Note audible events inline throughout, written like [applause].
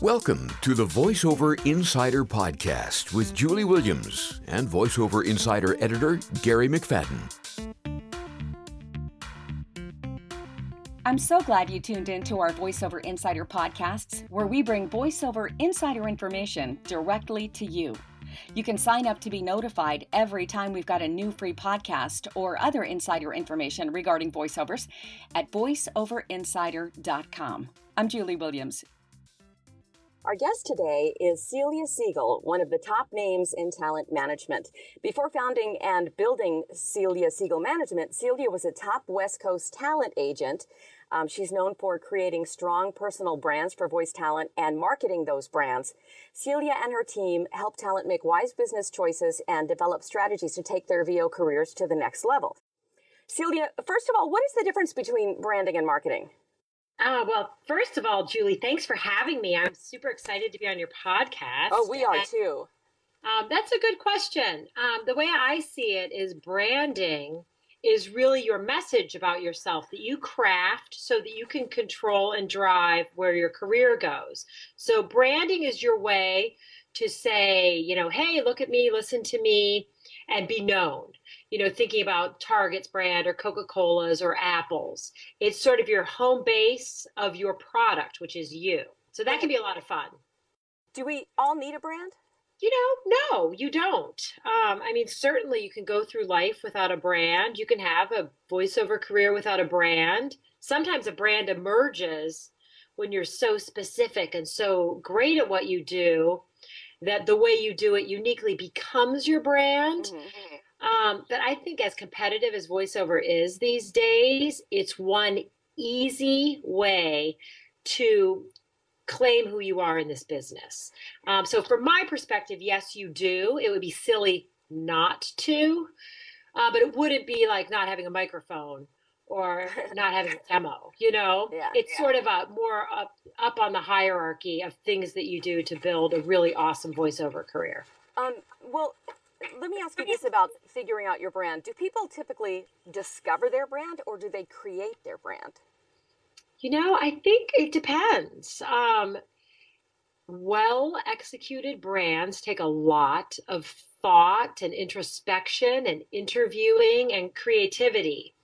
Welcome to the VoiceOver Insider Podcast with Julie Williams and VoiceOver Insider editor Gary McFadden. I'm so glad you tuned in to our VoiceOver Insider podcasts, where we bring VoiceOver Insider information directly to you. You can sign up to be notified every time we've got a new free podcast or other insider information regarding voiceovers at voiceoverinsider.com. I'm Julie Williams. Our guest today is Celia Siegel, one of the top names in talent management. Before founding and building Celia Siegel Management, Celia was a top West Coast talent agent. Um, she's known for creating strong personal brands for voice talent and marketing those brands. Celia and her team help talent make wise business choices and develop strategies to take their VO careers to the next level. Celia, first of all, what is the difference between branding and marketing? Uh, well, first of all, Julie, thanks for having me. I'm super excited to be on your podcast. Oh, we are too. Um, that's a good question. Um, the way I see it is branding is really your message about yourself that you craft so that you can control and drive where your career goes. So, branding is your way to say, you know, hey, look at me, listen to me, and be known you know, thinking about Target's brand or Coca Cola's or Apple's. It's sort of your home base of your product, which is you. So that can be a lot of fun. Do we all need a brand? You know, no, you don't. Um, I mean, certainly you can go through life without a brand. You can have a voiceover career without a brand. Sometimes a brand emerges when you're so specific and so great at what you do that the way you do it uniquely becomes your brand. Mm-hmm. Um, but I think as competitive as voiceover is these days, it's one easy way to claim who you are in this business. Um, so, from my perspective, yes, you do. It would be silly not to, uh, but it wouldn't be like not having a microphone or [laughs] not having a demo. You know, yeah, it's yeah. sort of a more up up on the hierarchy of things that you do to build a really awesome voiceover career. Um, well, let me ask you this about figuring out your brand. Do people typically discover their brand or do they create their brand? You know, I think it depends. Um, well executed brands take a lot of thought and introspection and interviewing and creativity.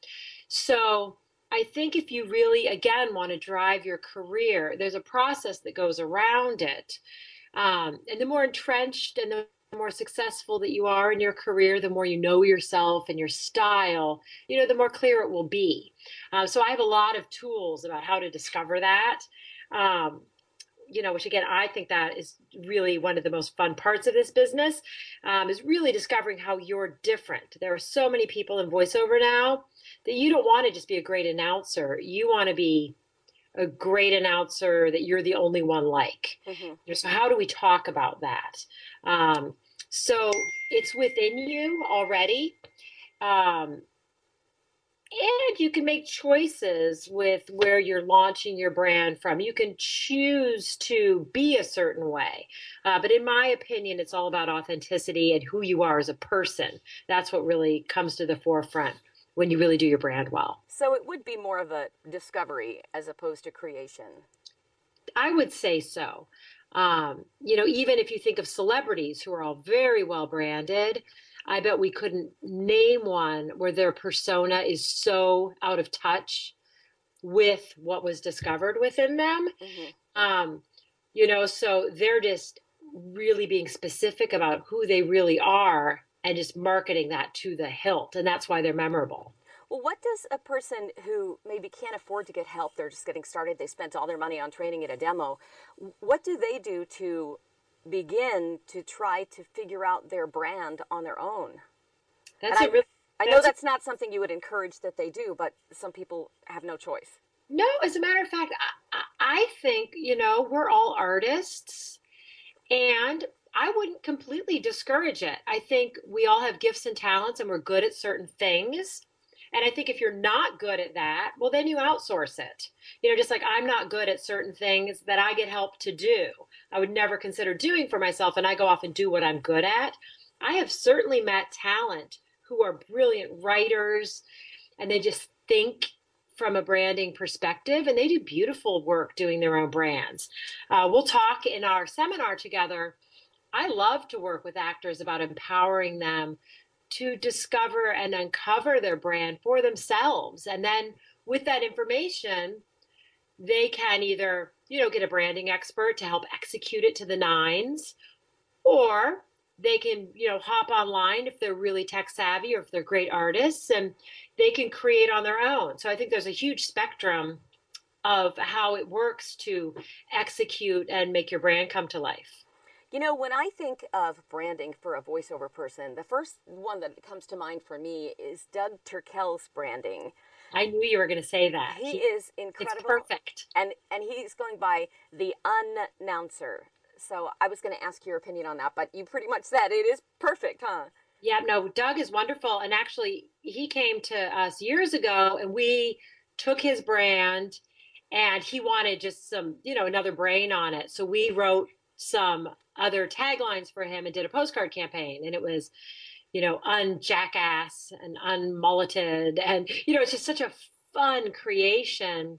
So, I think if you really, again, want to drive your career, there's a process that goes around it. Um, and the more entrenched and the more successful that you are in your career, the more you know yourself and your style, you know, the more clear it will be. Uh, so I have a lot of tools about how to discover that. Um, you know, which again, I think that is really one of the most fun parts of this business, um, is really discovering how you're different. There are so many people in voiceover now that you don't want to just be a great announcer. You want to be a great announcer that you're the only one like. Mm-hmm. So how do we talk about that? Um, so it's within you already. Um, and you can make choices with where you're launching your brand from. You can choose to be a certain way. Uh, but in my opinion, it's all about authenticity and who you are as a person. That's what really comes to the forefront when you really do your brand well. So it would be more of a discovery as opposed to creation. I would say so. Um, you know, even if you think of celebrities who are all very well branded, I bet we couldn't name one where their persona is so out of touch with what was discovered within them. Mm-hmm. Um, you know, so they're just really being specific about who they really are and just marketing that to the hilt. And that's why they're memorable. Well, what does a person who maybe can't afford to get help, they're just getting started, they spent all their money on training at a demo, what do they do to begin to try to figure out their brand on their own? That's and a really, I, I know that's not something you would encourage that they do, but some people have no choice. No, as a matter of fact, I, I think, you know, we're all artists and I wouldn't completely discourage it. I think we all have gifts and talents and we're good at certain things. And I think if you're not good at that, well, then you outsource it. You know, just like I'm not good at certain things that I get help to do. I would never consider doing for myself, and I go off and do what I'm good at. I have certainly met talent who are brilliant writers and they just think from a branding perspective, and they do beautiful work doing their own brands. Uh, we'll talk in our seminar together. I love to work with actors about empowering them to discover and uncover their brand for themselves. And then with that information, they can either, you know, get a branding expert to help execute it to the nines, or they can, you know, hop online if they're really tech savvy or if they're great artists and they can create on their own. So I think there's a huge spectrum of how it works to execute and make your brand come to life. You know, when I think of branding for a voiceover person, the first one that comes to mind for me is Doug Turkel's branding. I knew you were going to say that. He, he is incredible. It's perfect. And and he's going by the announcer. So I was going to ask your opinion on that, but you pretty much said it is perfect, huh? Yeah, no, Doug is wonderful. And actually, he came to us years ago and we took his brand and he wanted just some, you know, another brain on it. So we wrote some other taglines for him and did a postcard campaign. And it was, you know, unjackass and unmulleted. And, you know, it's just such a fun creation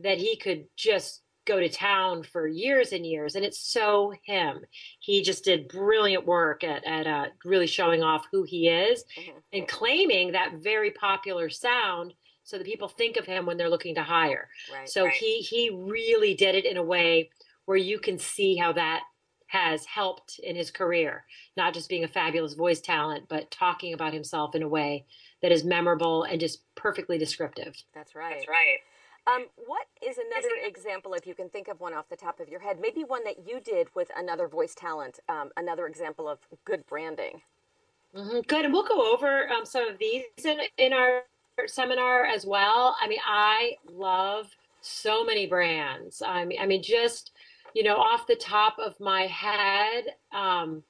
that he could just go to town for years and years and it's so him he just did brilliant work at, at uh, really showing off who he is mm-hmm. and claiming that very popular sound so that people think of him when they're looking to hire right, so right. he he really did it in a way where you can see how that has helped in his career, not just being a fabulous voice talent, but talking about himself in a way that is memorable and just perfectly descriptive. That's right. That's right. Um, what is another example, if you can think of one off the top of your head, maybe one that you did with another voice talent, um, another example of good branding? Mm-hmm. Good. And we'll go over um, some of these in, in our seminar as well. I mean, I love so many brands. I mean, I mean, just you know, off the top of my head, um,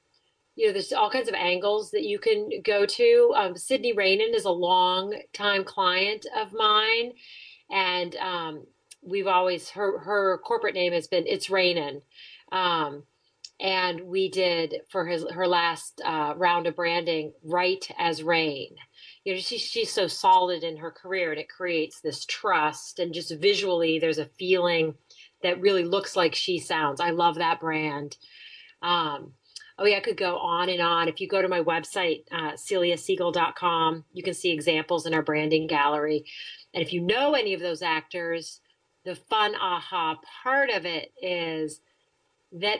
you know, there's all kinds of angles that you can go to. Um, Sydney Rainin is a long time client of mine, and um, we've always her her corporate name has been It's Rainin. Um, and we did for his her last uh, round of branding right as rain you know she's she's so solid in her career and it creates this trust and just visually there's a feeling that really looks like she sounds. I love that brand. Um, oh yeah, I could go on and on. If you go to my website, uh, celiasiegel.com, you can see examples in our branding gallery. And if you know any of those actors, the fun aha part of it is that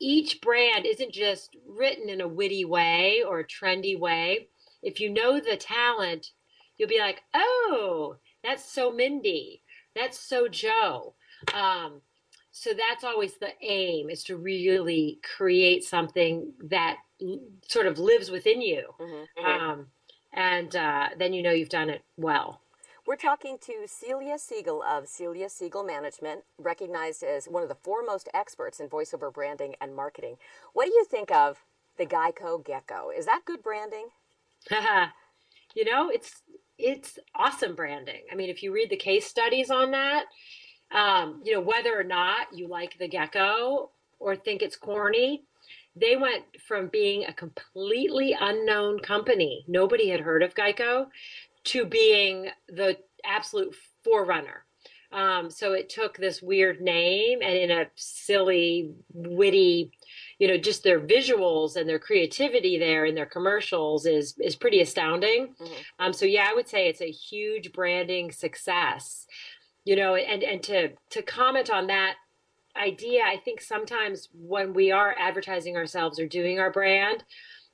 each brand isn't just written in a witty way or a trendy way. If you know the talent, you'll be like, oh, that's so Mindy. That's so Joe. Um, so that's always the aim is to really create something that sort of lives within you. Mm-hmm. Um, and uh, then you know you've done it well. We're talking to Celia Siegel of Celia Siegel Management, recognized as one of the foremost experts in voiceover branding and marketing. What do you think of the Geico Gecko? Is that good branding? [laughs] you know, it's it's awesome branding. I mean, if you read the case studies on that, um, you know, whether or not you like the gecko or think it's corny, they went from being a completely unknown company, nobody had heard of Geico, to being the absolute forerunner. Um, so it took this weird name and in a silly, witty, you know, just their visuals and their creativity there in their commercials is is pretty astounding. Mm-hmm. Um, so yeah, I would say it's a huge branding success you know and and to to comment on that idea i think sometimes when we are advertising ourselves or doing our brand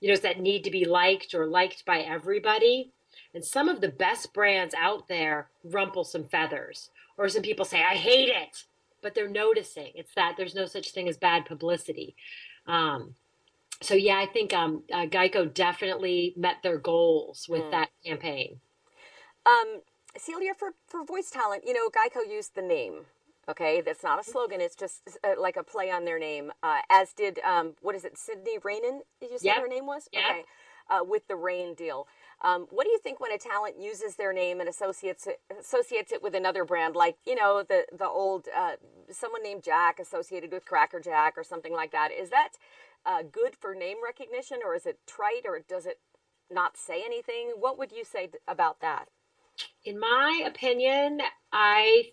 you know it's that need to be liked or liked by everybody. And some of the best brands out there rumple some feathers or some people say i hate it but they're noticing. It's that there's no such thing as bad publicity. Um, so yeah i think um, uh, geico definitely met their goals with mm. that campaign. Um, Celia, for, for voice talent, you know, Geico used the name. Okay, that's not a slogan. It's just uh, like a play on their name. Uh, as did um, what is it, Sydney Rainin? Did you say yep. her name was? Yep. Okay, uh, with the Rain deal. Um, what do you think when a talent uses their name and associates it, associates it with another brand, like you know the the old uh, someone named Jack associated with Cracker Jack or something like that? Is that uh, good for name recognition, or is it trite, or does it not say anything? What would you say about that? In my opinion, I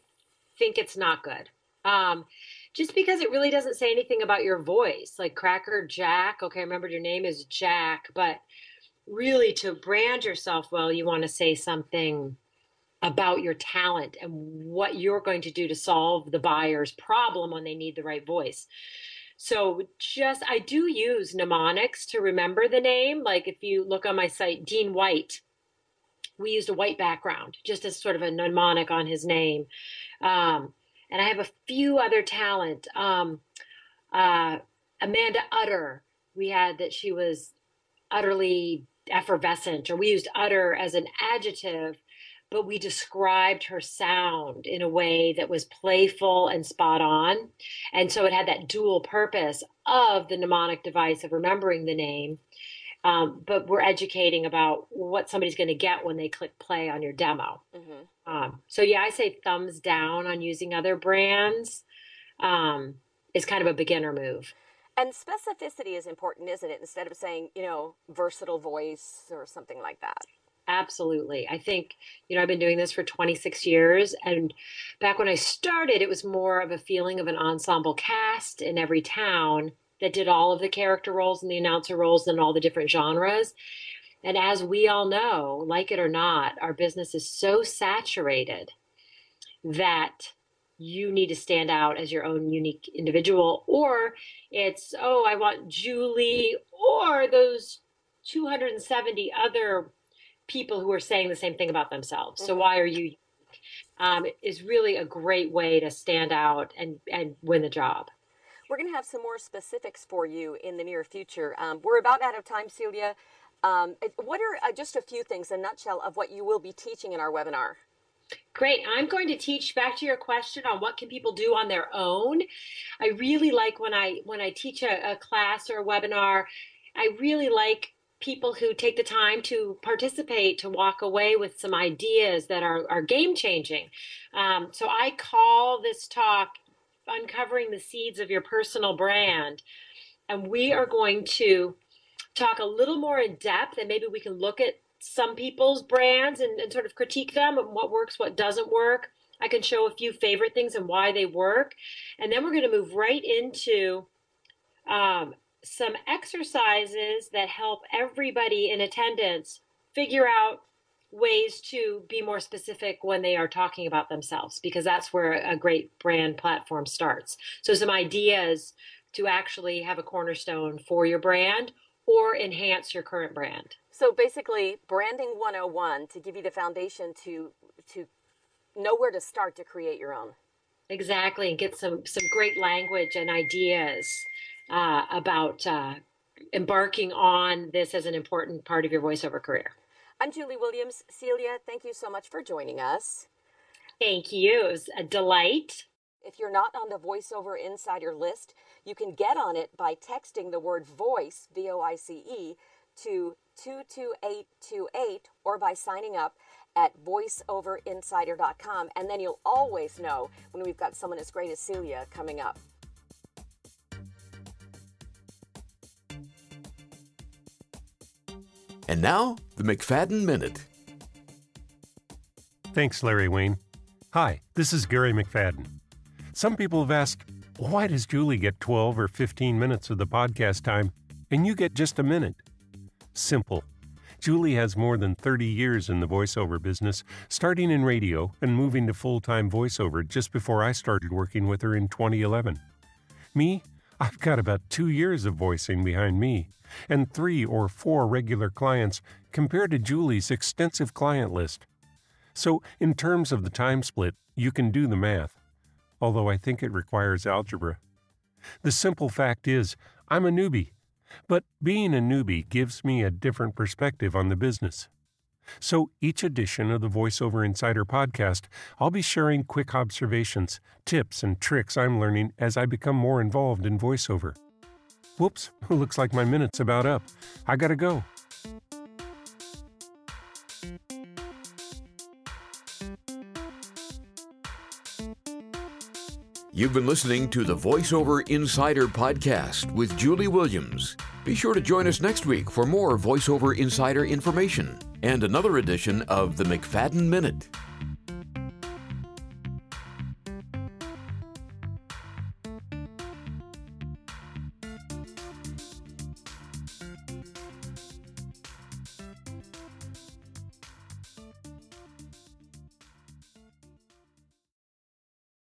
think it's not good. Um, just because it really doesn't say anything about your voice, like Cracker Jack. Okay, I remember your name is Jack, but really to brand yourself well, you want to say something about your talent and what you're going to do to solve the buyer's problem when they need the right voice. So just I do use mnemonics to remember the name. Like if you look on my site, Dean White, we used a white background just as sort of a mnemonic on his name. Um, and I have a few other talent. Um, uh, Amanda Utter, we had that she was utterly effervescent, or we used utter as an adjective but we described her sound in a way that was playful and spot on. And so it had that dual purpose of the mnemonic device of remembering the name. Um, but we're educating about what somebody's going to get when they click play on your demo. Mm-hmm. Um, so yeah, I say thumbs down on using other brands. Um, is kind of a beginner move. And specificity is important, isn't it? Instead of saying, you know, versatile voice or something like that. Absolutely. I think, you know, I've been doing this for 26 years. And back when I started, it was more of a feeling of an ensemble cast in every town that did all of the character roles and the announcer roles and all the different genres. And as we all know, like it or not, our business is so saturated that you need to stand out as your own unique individual. Or it's, oh, I want Julie or those 270 other people who are saying the same thing about themselves. Mm-hmm. So why are you? Um, is really a great way to stand out and and win the job. We're going to have some more specifics for you in the near future. Um, we're about out of time, Celia. Um, what are uh, just a few things, a nutshell of what you will be teaching in our webinar? Great. I'm going to teach back to your question on what can people do on their own. I really like when I when I teach a, a class or a webinar. I really like people who take the time to participate to walk away with some ideas that are, are game changing. Um, so I call this talk Uncovering the Seeds of Your Personal Brand. And we are going to talk a little more in depth and maybe we can look at some people's brands and, and sort of critique them and what works, what doesn't work. I can show a few favorite things and why they work. And then we're going to move right into um, some exercises that help everybody in attendance figure out ways to be more specific when they are talking about themselves because that's where a great brand platform starts. So some ideas to actually have a cornerstone for your brand or enhance your current brand. So basically branding 101 to give you the foundation to to know where to start to create your own. Exactly and get some some great language and ideas uh, about uh, embarking on this as an important part of your voiceover career. I'm Julie Williams. Celia, thank you so much for joining us. Thank you. It was a delight. If you're not on the VoiceOver Insider list, you can get on it by texting the word voice, V O I C E, to 22828 or by signing up at voiceoverinsider.com. And then you'll always know when we've got someone as great as Celia coming up. And now, the McFadden Minute. Thanks, Larry Wayne. Hi, this is Gary McFadden. Some people have asked, why does Julie get 12 or 15 minutes of the podcast time and you get just a minute? Simple. Julie has more than 30 years in the voiceover business, starting in radio and moving to full time voiceover just before I started working with her in 2011. Me, I've got about two years of voicing behind me, and three or four regular clients compared to Julie's extensive client list. So, in terms of the time split, you can do the math, although I think it requires algebra. The simple fact is, I'm a newbie, but being a newbie gives me a different perspective on the business. So each edition of the VoiceOver Insider podcast, I'll be sharing quick observations, tips, and tricks I'm learning as I become more involved in voiceover. Whoops, [laughs] looks like my minute's about up. I gotta go. You've been listening to the VoiceOver Insider Podcast with Julie Williams. Be sure to join us next week for more VoiceOver Insider information. And another edition of the McFadden Minute.